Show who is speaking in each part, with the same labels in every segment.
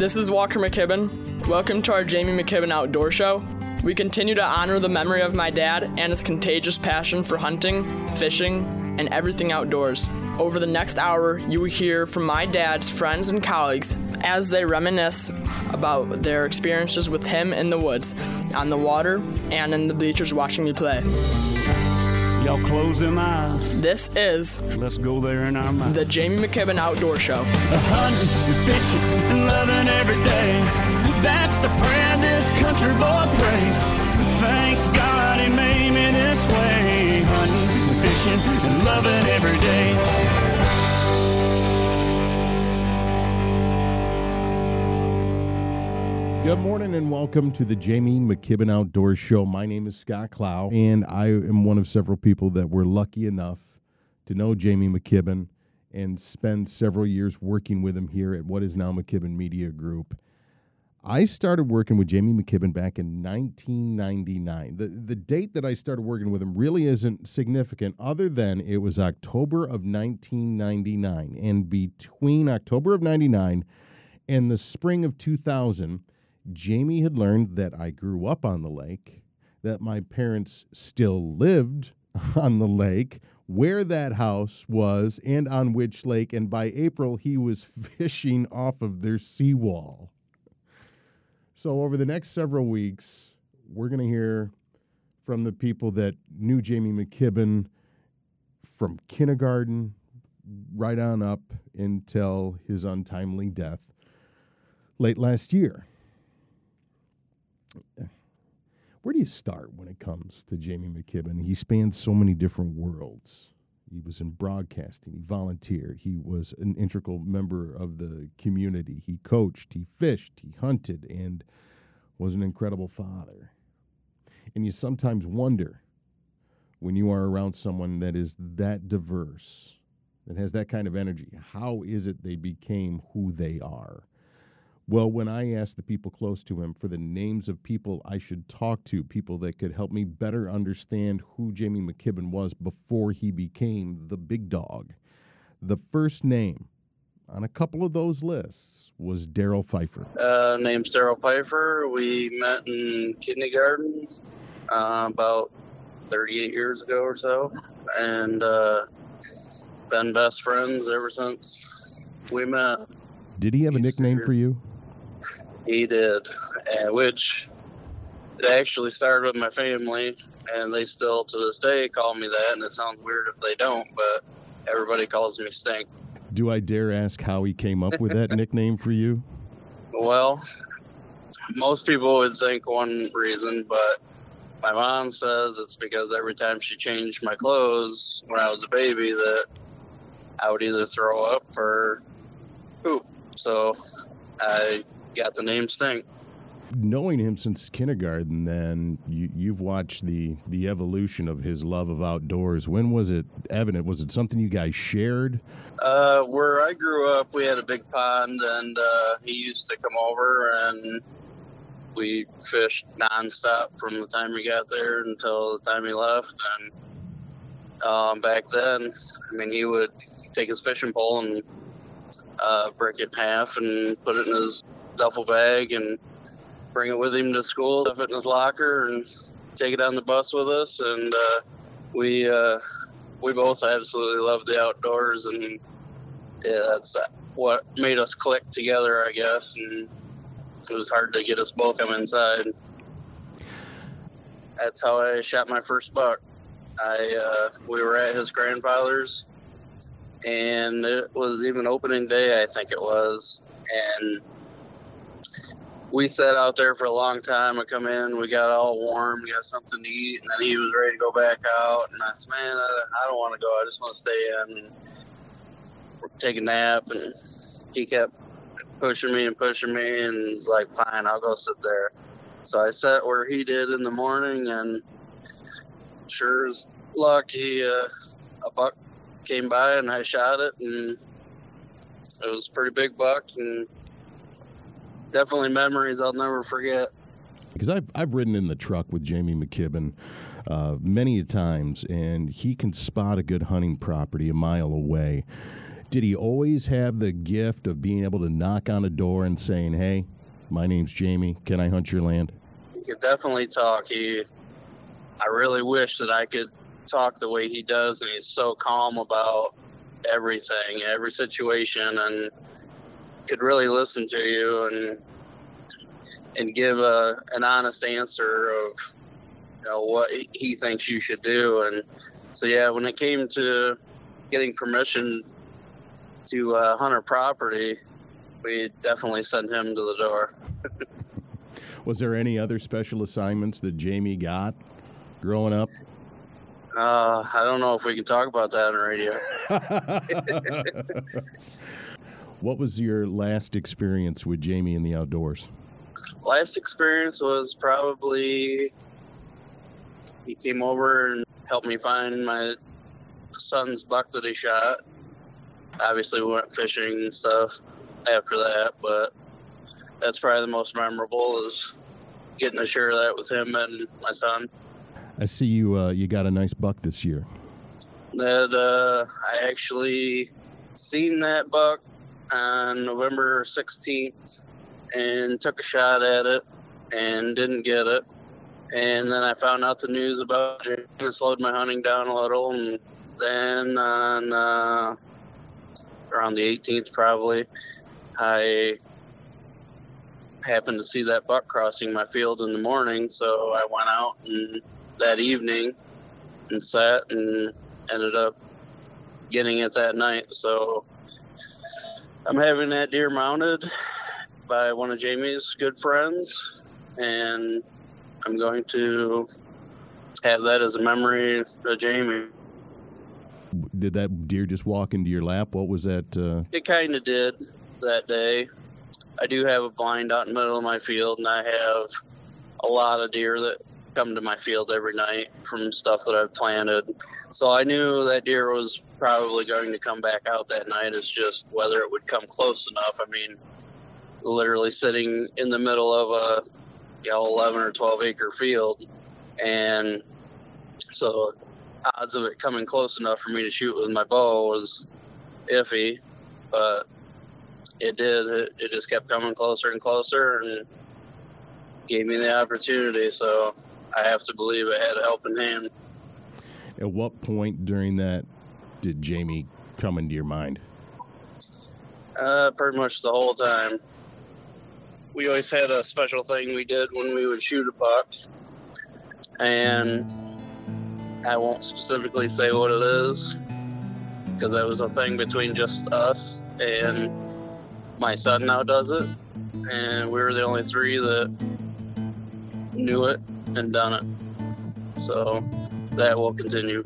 Speaker 1: This is Walker McKibben. Welcome to our Jamie McKibben Outdoor Show. We continue to honor the memory of my dad and his contagious passion for hunting, fishing, and everything outdoors. Over the next hour, you will hear from my dad's friends and colleagues as they reminisce about their experiences with him in the woods, on the water, and in the bleachers watching me play.
Speaker 2: Y'all close them eyes.
Speaker 1: This is
Speaker 2: Let's go there in our mind.
Speaker 1: the Jamie McKibben Outdoor Show.
Speaker 2: Hunting and fishing and loving every day. That's the prayer this country boy prays. Thank God he made me this way. Hunting and fishing and loving every day.
Speaker 3: Good morning and welcome to the Jamie McKibben Outdoors Show. My name is Scott Clow, and I am one of several people that were lucky enough to know Jamie McKibben and spend several years working with him here at what is now McKibben Media Group. I started working with Jamie McKibben back in 1999. The, the date that I started working with him really isn't significant, other than it was October of 1999. And between October of 99 and the spring of 2000, Jamie had learned that I grew up on the lake, that my parents still lived on the lake, where that house was, and on which lake. And by April, he was fishing off of their seawall. So, over the next several weeks, we're going to hear from the people that knew Jamie McKibben from kindergarten right on up until his untimely death late last year. Where do you start when it comes to Jamie McKibben? He spans so many different worlds. He was in broadcasting, he volunteered, he was an integral member of the community, he coached, he fished, he hunted, and was an incredible father. And you sometimes wonder when you are around someone that is that diverse, that has that kind of energy, how is it they became who they are? Well, when I asked the people close to him for the names of people I should talk to, people that could help me better understand who Jamie McKibben was before he became the big dog, the first name on a couple of those lists was Daryl Pfeiffer.
Speaker 4: Uh, name's Daryl Pfeiffer. We met in kindergarten uh, about 38 years ago or so, and uh, been best friends ever since we met.
Speaker 3: Did he have a nickname for you?
Speaker 4: He did, uh, which it actually started with my family, and they still to this day call me that. And it sounds weird if they don't, but everybody calls me Stink.
Speaker 3: Do I dare ask how he came up with that nickname for you?
Speaker 4: Well, most people would think one reason, but my mom says it's because every time she changed my clothes when I was a baby, that I would either throw up or poop. So I got the name Stink.
Speaker 3: knowing him since kindergarten, then you, you've watched the the evolution of his love of outdoors. When was it evident? Was it something you guys shared?
Speaker 4: Uh, where I grew up, we had a big pond, and uh, he used to come over and we fished nonstop from the time he got there until the time he left. And um, back then, I mean, he would take his fishing pole and uh, break it in half and put it in his duffel bag and bring it with him to school, stuff it in his locker, and take it on the bus with us. And uh, we uh, we both absolutely love the outdoors, and yeah, that's what made us click together, I guess. And it was hard to get us both come inside. That's how I shot my first buck. I uh, we were at his grandfather's, and it was even opening day, I think it was, and we sat out there for a long time. I come in, we got all warm, got something to eat, and then he was ready to go back out. And I said, "Man, I, I don't want to go. I just want to stay in and take a nap." And he kept pushing me and pushing me, and he's like, "Fine, I'll go sit there." So I sat where he did in the morning, and sure as luck, he uh, a buck came by, and I shot it, and it was a pretty big buck, and definitely memories I'll never forget.
Speaker 3: Because I've I've ridden in the truck with Jamie McKibben uh, many a times, and he can spot a good hunting property a mile away. Did he always have the gift of being able to knock on a door and saying, "Hey, my name's Jamie. Can I hunt your land?"
Speaker 4: He could definitely talk. He, I really wish that I could talk the way he does, and he's so calm about everything, every situation, and could really listen to you and and give a an honest answer of you know what he thinks you should do. And so yeah, when it came to getting permission to uh, hunt our property, we definitely sent him to the door.
Speaker 3: Was there any other special assignments that Jamie got growing up?
Speaker 4: Uh, I don't know if we can talk about that on radio.
Speaker 3: what was your last experience with Jamie in the outdoors?
Speaker 4: Last experience was probably he came over and helped me find my son's buck that he shot. Obviously, we went fishing and stuff after that, but that's probably the most memorable is getting to share that with him and my son.
Speaker 3: I see you. Uh, you got a nice buck this year.
Speaker 4: That uh, I actually seen that buck on November 16th and took a shot at it and didn't get it. And then I found out the news about it and slowed my hunting down a little. And then on uh, around the 18th, probably, I happened to see that buck crossing my field in the morning. So I went out and that evening and sat and ended up getting it that night. So I'm having that deer mounted by one of Jamie's good friends, and I'm going to have that as a memory of Jamie.
Speaker 3: Did that deer just walk into your lap? What was that? Uh...
Speaker 4: It kind of did that day. I do have a blind out in the middle of my field, and I have a lot of deer that come to my field every night from stuff that I've planted. So I knew that deer was probably going to come back out that night. It's just whether it would come close enough. I mean, literally sitting in the middle of a you know 11 or 12 acre field, and so odds of it coming close enough for me to shoot with my bow was iffy, but it did. It, it just kept coming closer and closer, and it gave me the opportunity. So I have to believe it had a helping hand.
Speaker 3: At what point during that did Jamie come into your mind?
Speaker 4: Uh, pretty much the whole time. We always had a special thing we did when we would shoot a buck, and I won't specifically say what it is because that was a thing between just us and my son now does it, and we were the only three that knew it and done it. So that will continue.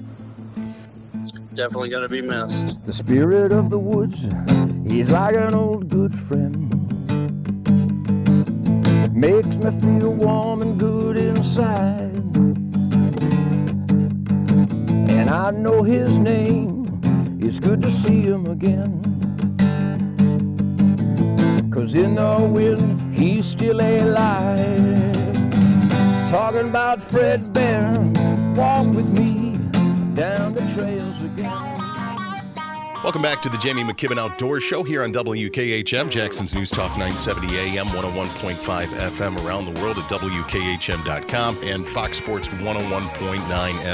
Speaker 4: Definitely going to be missed.
Speaker 5: The spirit of the woods, he's like an old good friend. Makes me feel warm and good inside. And I know his name. It's good to see him again. Cause in the wind, he's still alive. Talking about Fred Bear, walk with me down the trails again.
Speaker 3: Welcome back to the Jamie McKibben Outdoor Show here on WKHM, Jackson's News Talk 970 AM, 101.5 FM around the world at WKHM.com and Fox Sports 101.9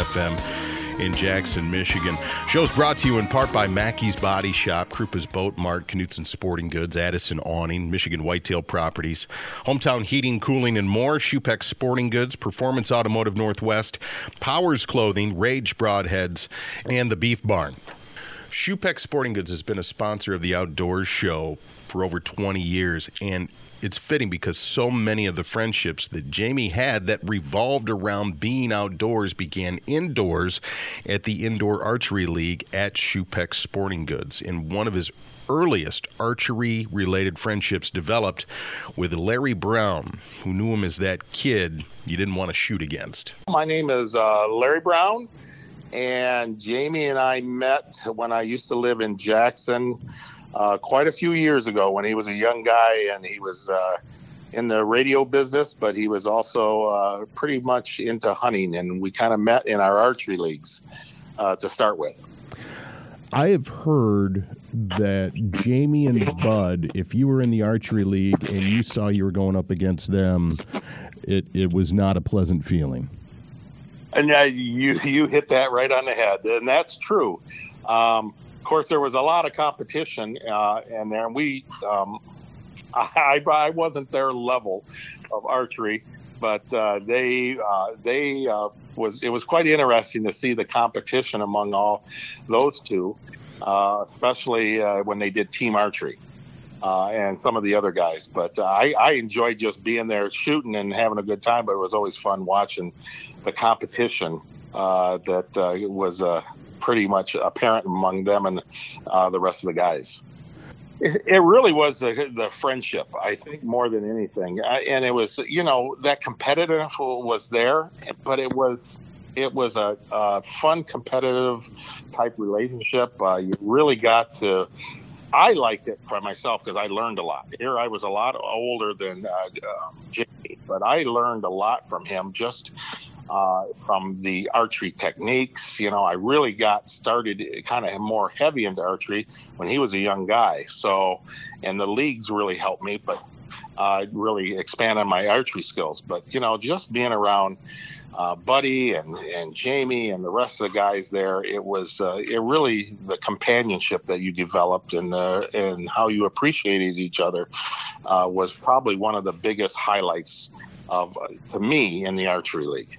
Speaker 3: FM in Jackson, Michigan. Show's brought to you in part by Mackey's Body Shop, Krupa's Boat Mart, Knutson Sporting Goods, Addison Awning, Michigan Whitetail Properties, Hometown Heating, Cooling, and more, Shupex Sporting Goods, Performance Automotive Northwest, Powers Clothing, Rage Broadheads, and the Beef Barn. Shupex Sporting Goods has been a sponsor of the Outdoors Show for over 20 years, and it's fitting because so many of the friendships that Jamie had that revolved around being outdoors began indoors at the Indoor Archery League at Shupex Sporting Goods. And one of his earliest archery related friendships developed with Larry Brown, who knew him as that kid you didn't want to shoot against.
Speaker 6: My name is uh, Larry Brown. And Jamie and I met when I used to live in Jackson uh, quite a few years ago when he was a young guy and he was uh, in the radio business, but he was also uh, pretty much into hunting. And we kind of met in our archery leagues uh, to start with.
Speaker 3: I have heard that Jamie and Bud, if you were in the archery league and you saw you were going up against them, it, it was not a pleasant feeling.
Speaker 6: And uh, you you hit that right on the head, and that's true. Um, of course, there was a lot of competition, uh, and there we um, I, I wasn't their level of archery, but uh, they uh, they uh, was it was quite interesting to see the competition among all those two, uh, especially uh, when they did team archery. Uh, and some of the other guys, but uh, I, I enjoyed just being there shooting and having a good time. But it was always fun watching the competition uh, that uh, was pretty much apparent among them and the rest of the guys. It, really was the, the friendship, I think, more than anything. and it was, you know, that competitive was there, but it was it was a, a fun, competitive type relationship. Uh, you really got to. I liked it for myself because I learned a lot. Here, I was a lot older than uh, uh, Jamie, but I learned a lot from him just uh, from the archery techniques. You know, I really got started kind of more heavy into archery when he was a young guy. So, and the leagues really helped me, but uh, really expand on my archery skills. But you know, just being around uh, Buddy and and Jamie and the rest of the guys there, it was uh, it really the companionship that you developed and uh, and how you appreciated each other uh, was probably one of the biggest highlights of to me in the archery league.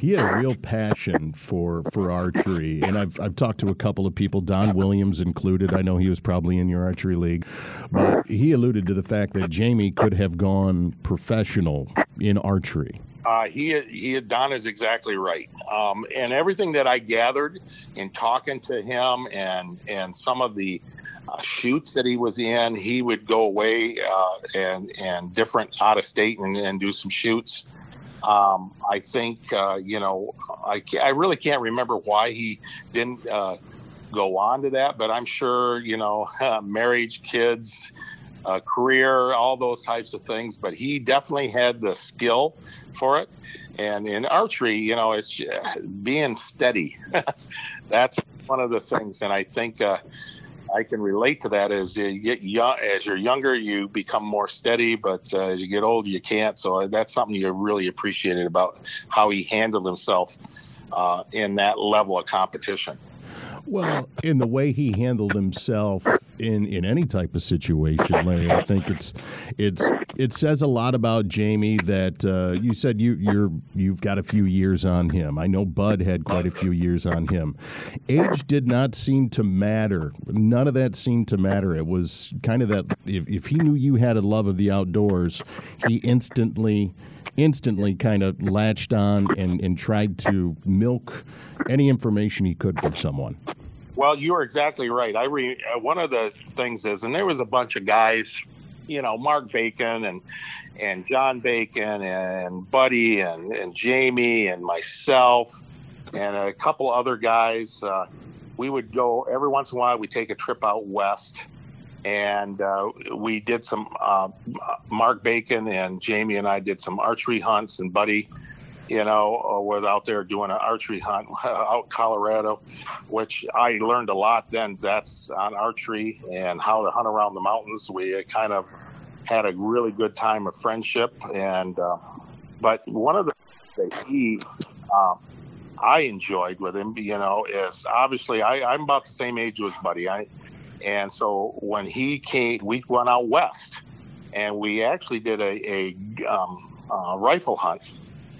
Speaker 3: He had a real passion for for archery, and I've I've talked to a couple of people, Don Williams included. I know he was probably in your archery league, but he alluded to the fact that Jamie could have gone professional in archery.
Speaker 6: Uh, he he Don is exactly right, um, and everything that I gathered in talking to him and and some of the uh, shoots that he was in, he would go away uh, and and different out of state and, and do some shoots. Um, I think uh, you know I I really can't remember why he didn't uh, go on to that, but I'm sure you know marriage, kids uh, career, all those types of things. But he definitely had the skill for it. And in archery, you know, it's being steady. That's one of the things. And I think uh, I can relate to that as you get young, as you're younger, you become more steady, but uh, as you get older, you can't. So that's something you really appreciated about how he handled himself uh, in that level of competition.
Speaker 3: Well, in the way he handled himself in, in any type of situation, Larry, I think it's it's it says a lot about Jamie that uh, you said you you're you've got a few years on him. I know Bud had quite a few years on him. Age did not seem to matter. None of that seemed to matter. It was kind of that if, if he knew you had a love of the outdoors, he instantly instantly kind of latched on and, and tried to milk any information he could from someone.
Speaker 6: Well, you are exactly right. I re, uh, one of the things is, and there was a bunch of guys, you know, Mark Bacon and and John Bacon and Buddy and and Jamie and myself and a couple other guys. Uh, we would go every once in a while. We take a trip out west and uh, we did some. Uh, Mark Bacon and Jamie and I did some archery hunts, and Buddy, you know, uh, was out there doing an archery hunt out Colorado, which I learned a lot. Then that's on archery and how to hunt around the mountains. We kind of had a really good time of friendship, and uh, but one of the things that he. Um, I enjoyed with him, you know, is obviously I, I'm about the same age as Buddy. I and so when he came, we went out west, and we actually did a, a um, uh, rifle hunt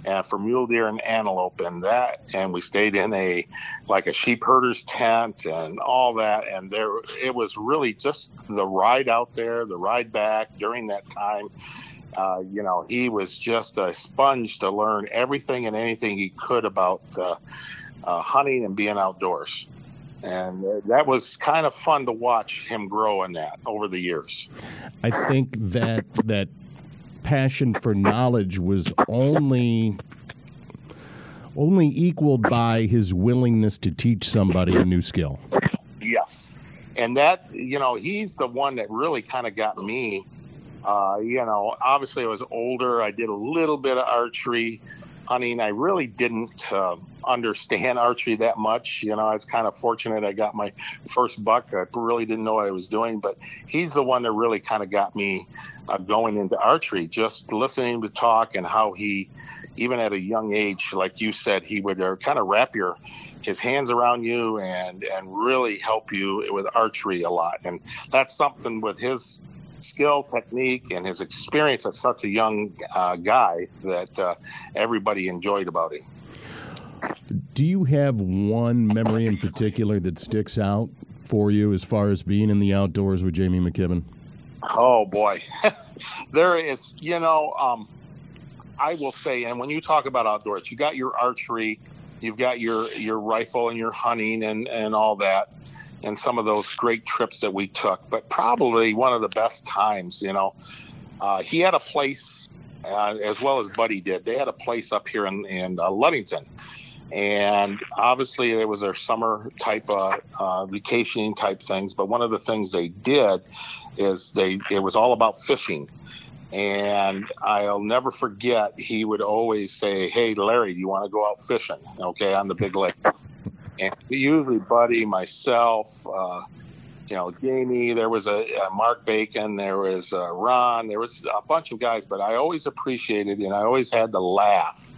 Speaker 6: and for mule deer and antelope and that and we stayed in a like a sheep herder's tent and all that and there it was really just the ride out there the ride back during that time. Uh, you know he was just a sponge to learn everything and anything he could about uh, uh, hunting and being outdoors and that was kind of fun to watch him grow in that over the years.
Speaker 3: I think that that passion for knowledge was only only equaled by his willingness to teach somebody a new skill.
Speaker 6: Yes. And that, you know, he's the one that really kind of got me. Uh, you know, obviously I was older. I did a little bit of archery, hunting. I really didn't uh, understand archery that much. You know, I was kind of fortunate. I got my first buck. I really didn't know what I was doing, but he's the one that really kind of got me uh, going into archery. Just listening to talk and how he, even at a young age, like you said, he would uh, kind of wrap your his hands around you and and really help you with archery a lot. And that's something with his skill, technique, and his experience as such a young uh, guy that uh, everybody enjoyed about him.
Speaker 3: Do you have one memory in particular that sticks out for you as far as being in the outdoors with Jamie McKibben?
Speaker 6: Oh boy, there is. You know, um, I will say, and when you talk about outdoors, you got your archery, you've got your your rifle and your hunting and and all that and some of those great trips that we took. But probably one of the best times, you know, uh, he had a place, uh, as well as Buddy did. They had a place up here in, in uh, Ludington. And obviously, there was their summer type of uh, vacationing type things. But one of the things they did is they it was all about fishing. And I'll never forget, he would always say, Hey, Larry, do you want to go out fishing? Okay, on the big lake and usually Buddy, myself, uh, you know, Jamie, there was a, a Mark Bacon, there was uh, Ron, there was a bunch of guys, but I always appreciated and I always had to laugh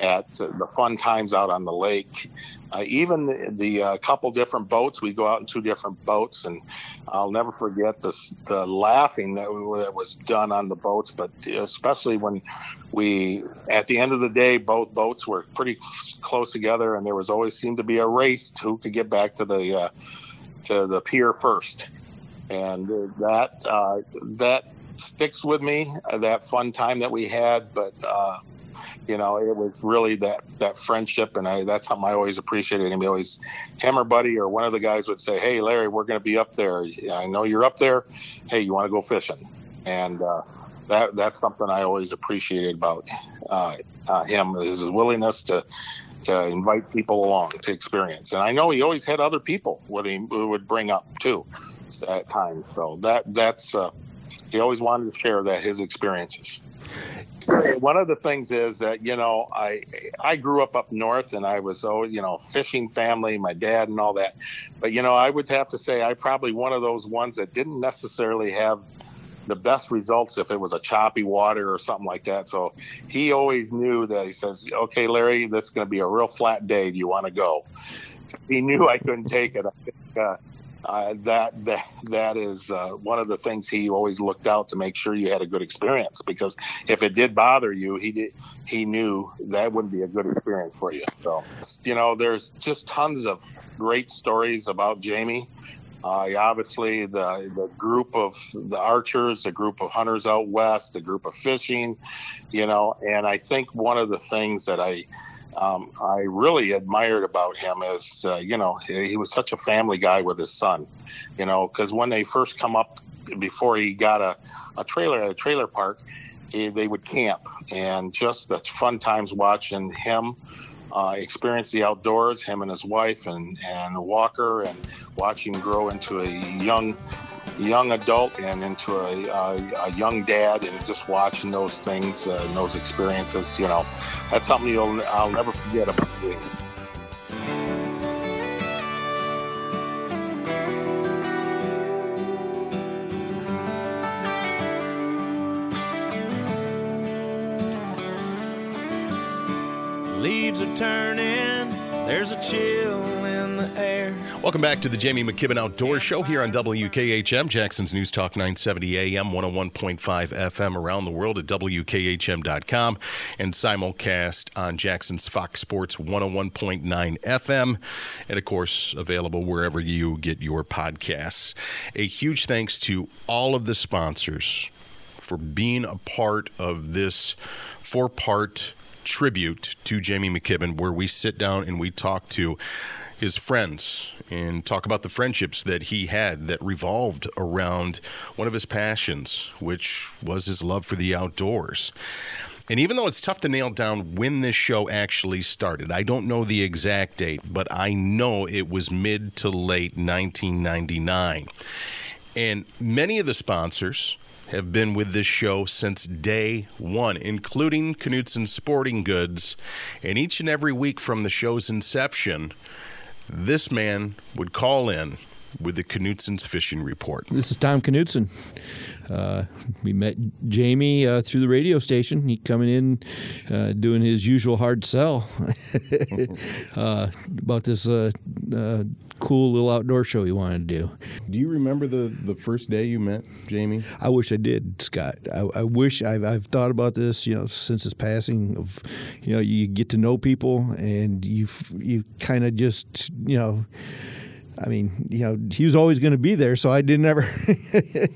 Speaker 6: at the fun times out on the lake. Uh, even the, the uh, couple different boats, we go out in two different boats, and I'll never forget this, the laughing that, we, that was done on the boats. But especially when we, at the end of the day, both boats were pretty close together, and there was always seemed to be a race to who could get back to the uh, to the pier first, and that uh, that sticks with me. Uh, that fun time that we had, but uh, you know, it was really that that friendship, and I, that's something I always appreciated. And he always, him or Buddy or one of the guys would say, "Hey, Larry, we're going to be up there. I know you're up there. Hey, you want to go fishing?" And uh, that that's something I always appreciated about uh, uh, him is his willingness to to invite people along to experience. And I know he always had other people him who would bring up too at times. So that that's uh, he always wanted to share that his experiences. One of the things is that you know I I grew up up north and I was oh you know fishing family my dad and all that, but you know I would have to say I probably one of those ones that didn't necessarily have the best results if it was a choppy water or something like that. So he always knew that he says, okay, Larry, that's going to be a real flat day. Do you want to go? He knew I couldn't take it. I think, uh, uh, that that that is uh, one of the things he always looked out to make sure you had a good experience because if it did bother you, he did he knew that wouldn't be a good experience for you. So you know, there's just tons of great stories about Jamie. Uh, obviously, the the group of the archers, the group of hunters out west, the group of fishing, you know, and I think one of the things that I um, I really admired about him is, uh, you know, he, he, was such a family guy with his son, you know, because when they first come up before he got a, a trailer at a trailer park, he, they would camp. And just that's fun times watching him uh, experience the outdoors, him and his wife and, and Walker, and watch him grow into a young young adult and into a, a, a, young dad and just watching those things uh, and those experiences, you know, that's something you'll I'll never forget about.
Speaker 3: Welcome back to the Jamie McKibben Outdoor Show here on WKHM, Jackson's News Talk 970 AM, 101.5 FM around the world at WKHM.com, and simulcast on Jackson's Fox Sports 101.9 FM, and of course, available wherever you get your podcasts. A huge thanks to all of the sponsors for being a part of this four part tribute to Jamie McKibben, where we sit down and we talk to his friends and talk about the friendships that he had that revolved around one of his passions, which was his love for the outdoors. And even though it's tough to nail down when this show actually started, I don't know the exact date, but I know it was mid to late 1999. And many of the sponsors have been with this show since day one, including Knutson Sporting Goods. And each and every week from the show's inception, this man would call in with the Knutson's Fishing Report.
Speaker 5: This is Tom Knutson. Uh, we met Jamie uh, through the radio station. He coming in, uh, doing his usual hard sell uh, about this uh, uh, cool little outdoor show he wanted to do.
Speaker 3: Do you remember the, the first day you met Jamie?
Speaker 5: I wish I did, Scott. I, I wish I've, I've thought about this, you know, since his passing. Of, you know, you get to know people and you you kind of just, you know. I mean, you know, he was always going to be there, so I didn't ever,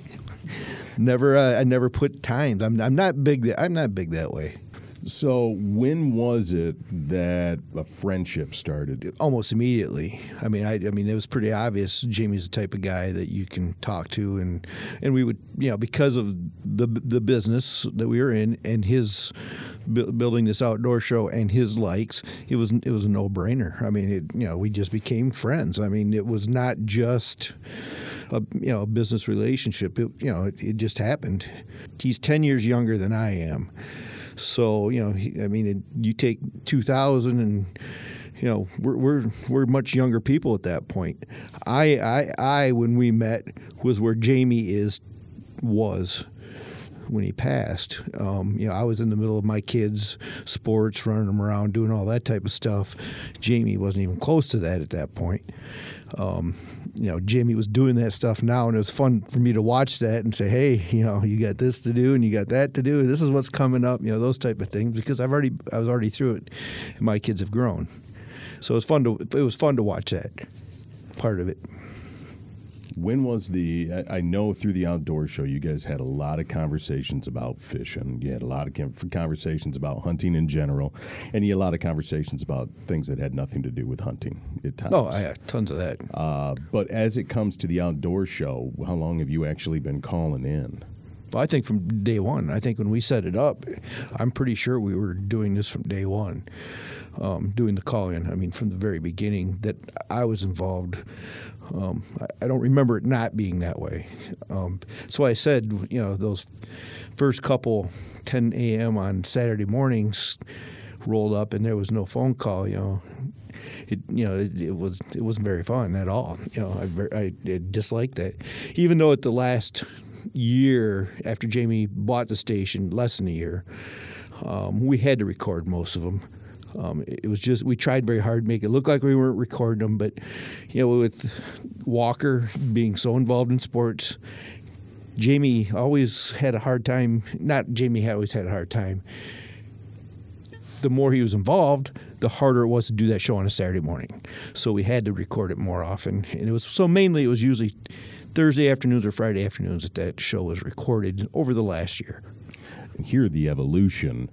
Speaker 5: never, uh, I never put times. I'm, I'm not big. I'm not big that way.
Speaker 3: So when was it that a friendship started?
Speaker 5: Almost immediately. I mean, I, I mean, it was pretty obvious. Jamie's the type of guy that you can talk to, and and we would, you know, because of the the business that we were in and his bu- building this outdoor show and his likes, it was it was a no brainer. I mean, it, you know, we just became friends. I mean, it was not just a you know a business relationship. It, you know, it, it just happened. He's ten years younger than I am. So you know, he, I mean, it, you take 2000 and you know we're, we're we're much younger people at that point. I I I when we met was where Jamie is was when he passed. Um, you know, I was in the middle of my kids' sports, running them around, doing all that type of stuff. Jamie wasn't even close to that at that point. Um, you know, Jamie was doing that stuff now, and it was fun for me to watch that and say, "Hey, you know, you got this to do, and you got that to do. This is what's coming up." You know, those type of things because I've already, I was already through it, and my kids have grown. So it was fun to, it was fun to watch that part of it.
Speaker 3: When was the? I, I know through the outdoor show, you guys had a lot of conversations about fishing. You had a lot of conversations about hunting in general, and you had a lot of conversations about things that had nothing to do with hunting at times.
Speaker 5: Oh, I had tons of that.
Speaker 3: Uh, but as it comes to the outdoor show, how long have you actually been calling in?
Speaker 5: I think from day one. I think when we set it up, I'm pretty sure we were doing this from day one, um, doing the call-in. I mean, from the very beginning that I was involved. Um, I, I, don't remember it not being that way. Um, so I said, you know, those first couple 10 a.m. on Saturday mornings rolled up, and there was no phone call. You know, it you know it, it, was it wasn't very fun at all. You know, I, I, I disliked that, even though at the last year after Jamie bought the station, less than a year, um, we had to record most of them. Um, it was just we tried very hard to make it look like we weren't recording them, but you know, with Walker being so involved in sports, Jamie always had a hard time. Not Jamie always had a hard time. The more he was involved, the harder it was to do that show on a Saturday morning. So we had to record it more often, and it was so mainly it was usually Thursday afternoons or Friday afternoons that that show was recorded over the last year.
Speaker 3: Hear the evolution.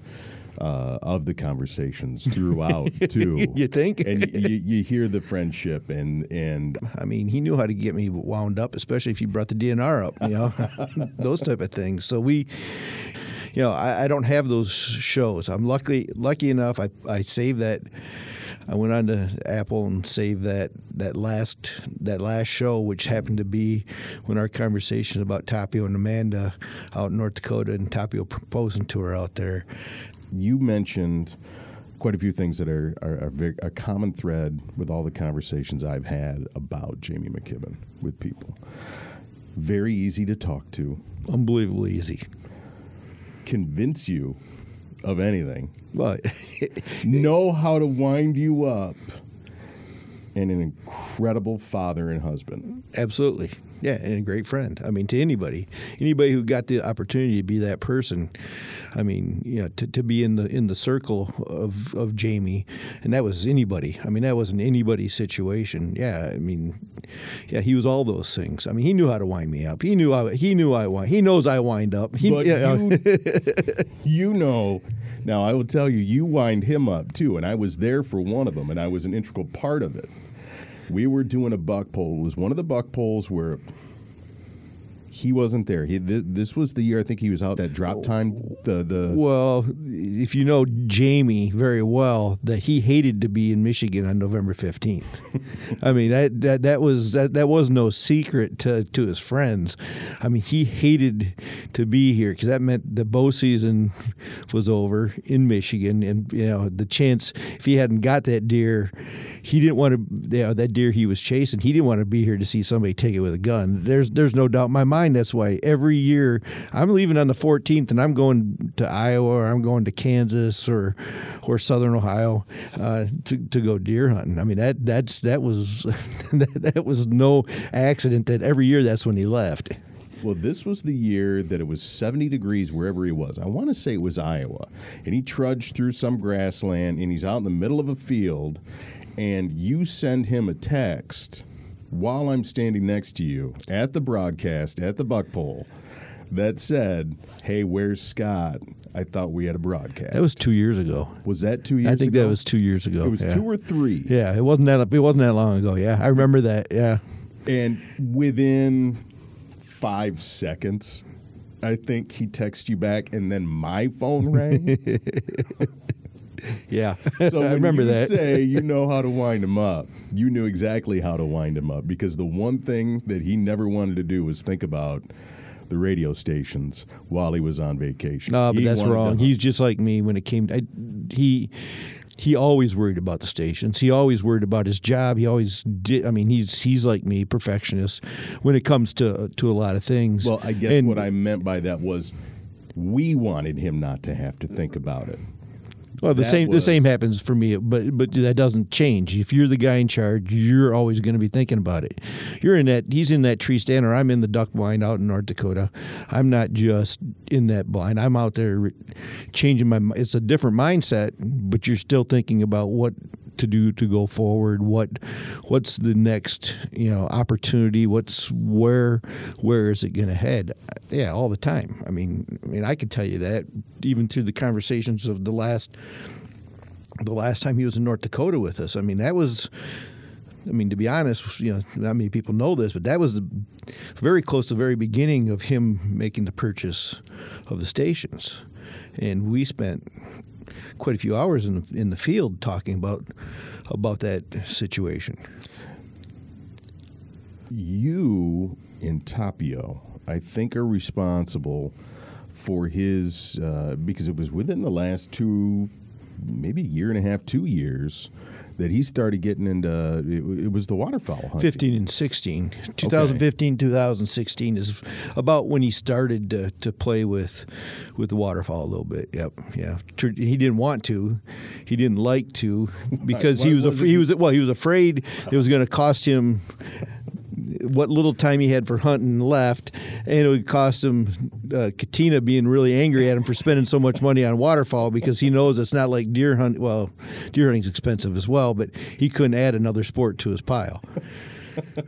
Speaker 3: Uh, of the conversations throughout too.
Speaker 5: you think?
Speaker 3: and you, you, hear the friendship and and
Speaker 5: I mean, he knew how to get me wound up, especially if you brought the DNR up, you know, those type of things. So we, you know, I, I, don't have those shows. I'm lucky lucky enough. I I saved that. I went on to Apple and saved that that last that last show, which happened to be when our conversation about Tapio and Amanda out in North Dakota and Tapio proposing to her out there.
Speaker 3: You mentioned quite a few things that are, are, are very, a common thread with all the conversations I've had about Jamie McKibben with people. Very easy to talk to.
Speaker 5: Unbelievably easy.
Speaker 3: Convince you of anything.
Speaker 5: Well,
Speaker 3: know how to wind you up. And an incredible father and husband.
Speaker 5: Absolutely. Yeah, and a great friend. I mean, to anybody, anybody who got the opportunity to be that person. I mean, you know, to, to be in the in the circle of, of Jamie, and that was anybody. I mean, that wasn't anybody's situation. Yeah, I mean, yeah, he was all those things. I mean, he knew how to wind me up. He knew I, he knew I wind. He knows I wind up. He,
Speaker 3: but
Speaker 5: yeah,
Speaker 3: you, you know. Now I will tell you, you wind him up too, and I was there for one of them, and I was an integral part of it we were doing a buck pole. It was one of the buck poles where he wasn't there. He, th- this was the year I think he was out at drop oh. time. The the
Speaker 5: Well, if you know Jamie very well, that he hated to be in Michigan on November fifteenth. I mean that, that that was that that was no secret to to his friends. I mean he hated to be here because that meant the bow season was over in Michigan, and you know the chance if he hadn't got that deer, he didn't want to. You know, that deer he was chasing, he didn't want to be here to see somebody take it with a gun. There's there's no doubt in my mind. That's why every year I'm leaving on the 14th and I'm going to Iowa or I'm going to Kansas or or Southern Ohio uh, to to go deer hunting. I mean that that's that was that, that was no accident. That every year that's when he left.
Speaker 3: Well, this was the year that it was 70 degrees wherever he was. I want to say it was Iowa. And he trudged through some grassland and he's out in the middle of a field. And you send him a text while I'm standing next to you at the broadcast at the buck pole that said, Hey, where's Scott? I thought we had a broadcast.
Speaker 5: That was two years ago.
Speaker 3: Was that two years ago?
Speaker 5: I think
Speaker 3: ago?
Speaker 5: that was two years ago.
Speaker 3: It was
Speaker 5: yeah.
Speaker 3: two or three.
Speaker 5: Yeah, it wasn't that it wasn't that long ago. Yeah, I remember that. Yeah.
Speaker 3: And within five seconds, I think he texted you back, and then my phone rang.
Speaker 5: Yeah,
Speaker 3: So
Speaker 5: I remember
Speaker 3: you
Speaker 5: that.
Speaker 3: say you know how to wind him up, you knew exactly how to wind him up because the one thing that he never wanted to do was think about the radio stations while he was on vacation.
Speaker 5: No, but
Speaker 3: He
Speaker 5: that's wrong. He's just like me when it came. I, he he always worried about the stations. He always worried about his job. He always did. I mean, he's he's like me, perfectionist when it comes to to a lot of things.
Speaker 3: well, I guess
Speaker 5: And-
Speaker 3: what I meant by that was we wanted him not to have to think about it.
Speaker 5: Well, the
Speaker 3: That
Speaker 5: same the same happens for me, but but that doesn't change. If you're the guy in charge, you're always going to be thinking about it. You're in that. He's in that tree stand, or I'm in the duck blind out in North Dakota. I'm not just in that blind. I'm out there changing my. It's a different mindset, but you're still thinking about what to do to go forward. What what's the next you know opportunity? What's where where is it going to head? Yeah, all the time. I mean, I mean, I could tell you that even through the conversations of the last the last time he was in North Dakota with us. I mean, that was. I mean, to be honest, you know, not many people know this, but that was the very close to the very beginning of him making the purchase of the stations, and we spent quite a few hours in the, in the field talking about about that situation.
Speaker 3: you in Tapio, I think, are responsible for his uh, because it was within the last two, maybe a year and a half, two years, that he started getting into. It, it was the waterfowl hunting.
Speaker 5: 15 and 16. 2015, 2016 is about when he started to, to play with with the waterfowl a little bit. Yep, yeah. He didn't want to, he didn't like to because he was
Speaker 3: was
Speaker 5: af- he was well he was afraid it was going to cost him what little time he had for hunting left, and it would cost him uh, Katina being really angry at him for spending so much money on waterfowl because he knows it's not like deer hunt. Well, deer hunting's expensive as well, but he couldn't add another sport to his pile.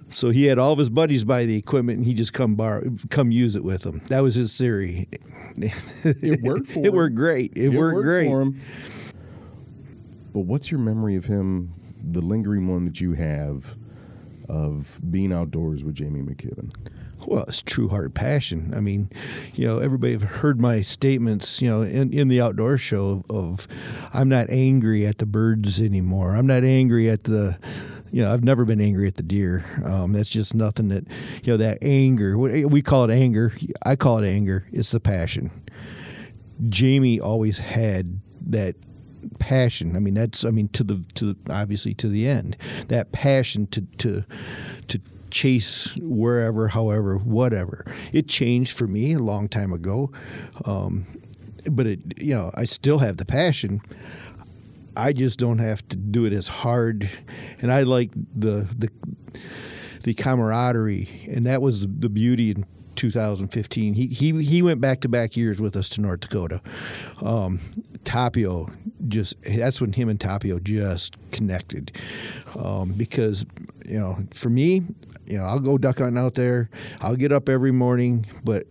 Speaker 5: So he had all of his buddies buy the equipment, and he just come borrow, come use it with them. That was his theory.
Speaker 3: It worked for him.
Speaker 5: it
Speaker 3: him.
Speaker 5: worked great. It,
Speaker 3: It
Speaker 5: worked, great.
Speaker 3: for him. But what's your memory of him? The lingering one that you have of being outdoors with Jamie McKibben.
Speaker 5: Well, it's true heart passion. I mean, you know, everybody have heard my statements, you know, in, in the outdoor show of, I'm not angry at the birds anymore. I'm not angry at the, you know, I've never been angry at the deer. Um, that's just nothing that, you know, that anger, we call it anger. I call it anger. It's the passion. Jamie always had that passion. I mean, that's I mean to the to the, obviously to the end. That passion to to to chase wherever, however, whatever. It changed for me a long time ago, um, but it you know I still have the passion. I just don't have to do it as hard, and I like the the the camaraderie, and that was the, beauty in 2015. He he he went back to back years with us to North Dakota. Um, Tapio just that's when him and Tapio just connected, um, because you know for me, you know I'll go duck hunting out there. I'll get up every morning, but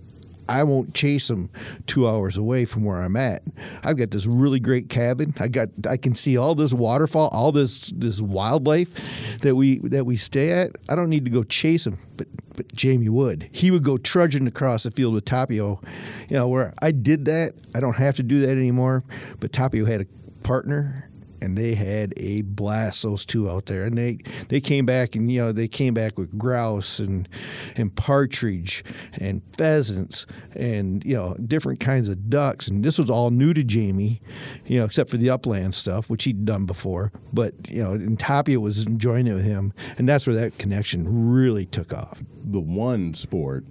Speaker 5: I won't chase them two hours away from where I'm at. I've got this really great cabin. I got I can see all this waterfowl, all this this wildlife that we that we stay at. I don't need to go chase them, but but Jamie would. He would go trudging across the field with Tapio. You know, where I did that, I don't have to do that anymore. But Tapio had a partner and they had a blast those two out there. And they they came back and you know they came back with grouse and and partridge and pheasants and you know different kinds of ducks. And this was all new to Jamie you know except for the upland stuff which he'd done before. But you know and Tapio was enjoying it with him. And that's where that connection really took off.
Speaker 3: The one sport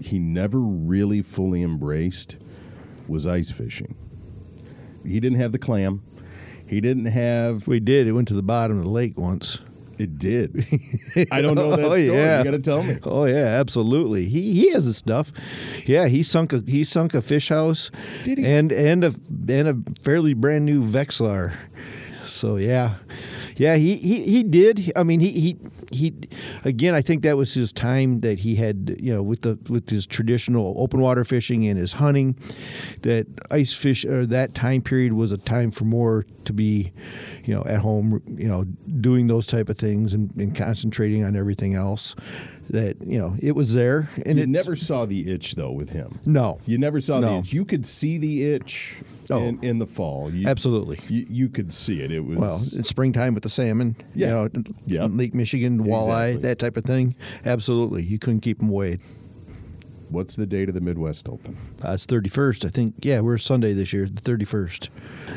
Speaker 3: he never really fully embraced was ice fishing. He didn't have the clam. He didn't have.
Speaker 5: we did it went to the bottom of the lake once
Speaker 3: It did. I don't know that
Speaker 5: Oh,
Speaker 3: story.
Speaker 5: yeah.
Speaker 3: You got to tell me.
Speaker 5: Oh yeah, absolutely. He he has the stuff. Yeah, he sunk a he sunk a fish house.
Speaker 3: Did he?
Speaker 5: And and a and a fairly brand new Vexilar. So yeah, yeah. He he he did. I mean he he. He again. I think that was his time that he had, you know, with the with his traditional open water fishing and his hunting. That ice fish or that time period was a time for more to be, you know, at home, you know, doing those type of things and, and concentrating on everything else. That you know, it was there, and
Speaker 3: You
Speaker 5: it
Speaker 3: never saw the itch though with him.
Speaker 5: no,
Speaker 3: You never saw the itch. You could see the itch
Speaker 5: Oh.
Speaker 3: in, in the fall. You,
Speaker 5: absolutely.
Speaker 3: You, you could see it. It was
Speaker 5: Well, it's springtime with the salmon,
Speaker 3: Yeah.
Speaker 5: you know,
Speaker 3: Yeah.
Speaker 5: Lake Michigan, walleye,
Speaker 3: Exactly.
Speaker 5: that type of thing. Absolutely, you couldn't keep them away.
Speaker 3: what's the date of the Midwest Open?
Speaker 5: Uh, it's thirty first, I think. Yeah, we're Sunday this year, the thirty first.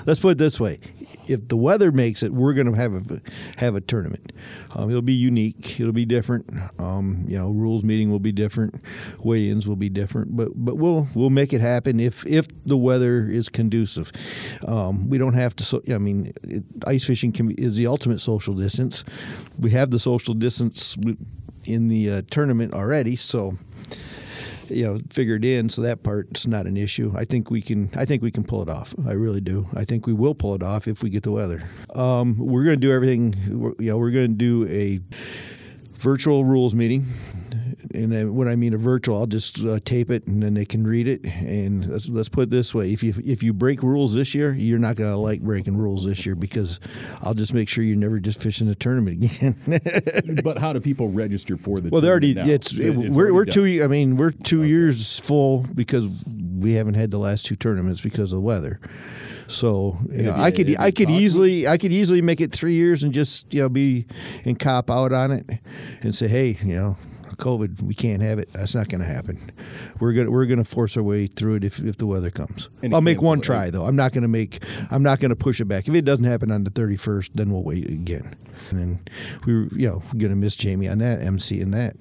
Speaker 5: Let's put it this way: if the weather makes it, we're going to have a have a tournament. Um, it'll be unique. It'll be different. Um, you know, rules meeting will be different. Weigh-ins will be different. But but we'll we'll make it happen if if the weather is conducive. Um, we don't have to. So, I mean, it, ice fishing can is the ultimate social distance. We have the social distance in the uh, tournament already, so you know figured in so that part's not an issue. I think we can i think we can pull it off. I really do. I think we will pull it off if we get the weather. Um, we're going to do everything you know we're going to do a virtual rules meeting and then when I mean a virtual, I'll just uh, tape it and then they can read it. And let's, let's put it this way: if you if you break rules this year, you're not going to like breaking rules this year because I'll just make sure you're never just fishing a tournament again.
Speaker 3: but how do people register for the?
Speaker 5: Well, they're already
Speaker 3: now?
Speaker 5: it's,
Speaker 3: It-
Speaker 5: we're
Speaker 3: already
Speaker 5: we're
Speaker 3: done.
Speaker 5: two. I mean, we're two years full because we haven't had the last two tournaments because of the weather. So you know, I could I could
Speaker 3: with-
Speaker 5: easily I could easily make it three years and just you know be and cop out on it and say, hey, you know. COVID, we can't have it. That's not going to happen. We're gonna we're gonna force our way through it if, if the weather comes. I'll make one try
Speaker 3: right?
Speaker 5: though. I'm not going to make. I'm not to push it back. If it doesn't happen on the 31st, then we'll wait again. And then we were, you know, going to miss Jamie on that MC and that.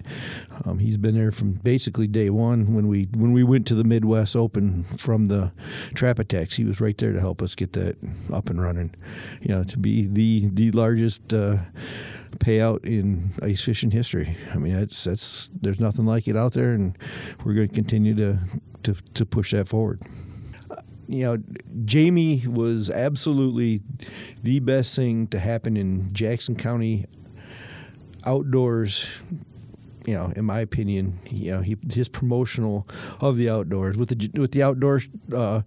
Speaker 5: Um, he's been there from basically day one when we when we went to the Midwest Open from the Trap Attacks. He was right there to help us get that up and running. You know, to be the the largest. Uh, payout in ice fishing history. I mean, that's that's there's nothing like it out there, and we're going to continue to to to push that forward uh, you know, Jamie was absolutely the best thing to happen in Jackson County outdoors. You know, in my opinion, you know, he, his promotional of the outdoors with the with the outdoor uh,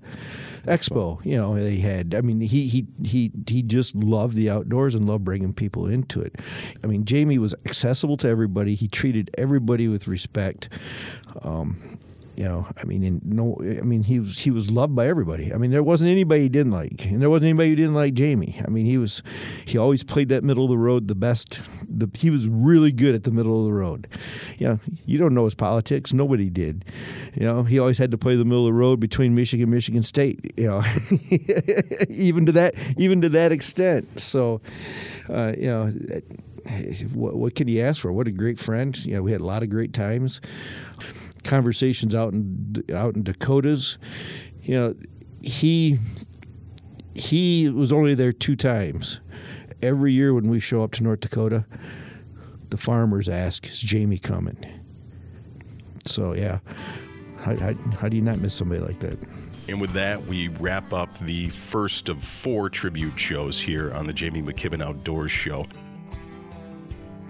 Speaker 5: expo. You know, they had. I mean, he he he he just loved the outdoors and loved bringing people into it. I mean, Jamie was accessible to everybody. He treated everybody with respect. Um, you know, I mean, no, I mean, he was he was loved by everybody. I mean, there wasn't anybody he didn't like, and there wasn't anybody who didn't like Jamie. I mean, he was he always played that middle of the road the best. The, he was really good at the middle of the road. You know, you don't know his politics. Nobody did. You know, he always had to play the middle of the road between Michigan, and Michigan State. You know, even to that even to that extent. So, uh, you know. What, what can you ask for? What a great friend! You know, we had a lot of great times conversations out in out in Dakotas. You know, he he was only there two times. Every year when we show up to North Dakota, the farmers ask, "Is Jamie coming?" So yeah, how, how, how do you not miss somebody like that?
Speaker 7: And with that, we wrap up the first of four tribute shows here on the Jamie McKibben Outdoors Show.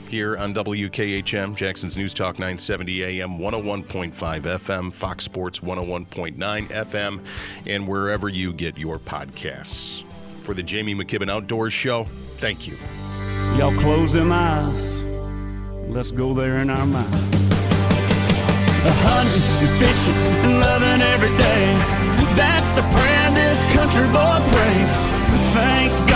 Speaker 3: Here on WKHM, Jackson's News Talk 970 AM, 101.5 FM, Fox Sports 101.9 FM, and wherever you get your podcasts. For the Jamie McKibben Outdoors Show, thank you.
Speaker 2: Y'all close them eyes. Let's go there in our mind. Hunting and fishing and loving every day. That's the prayer this country boy prays.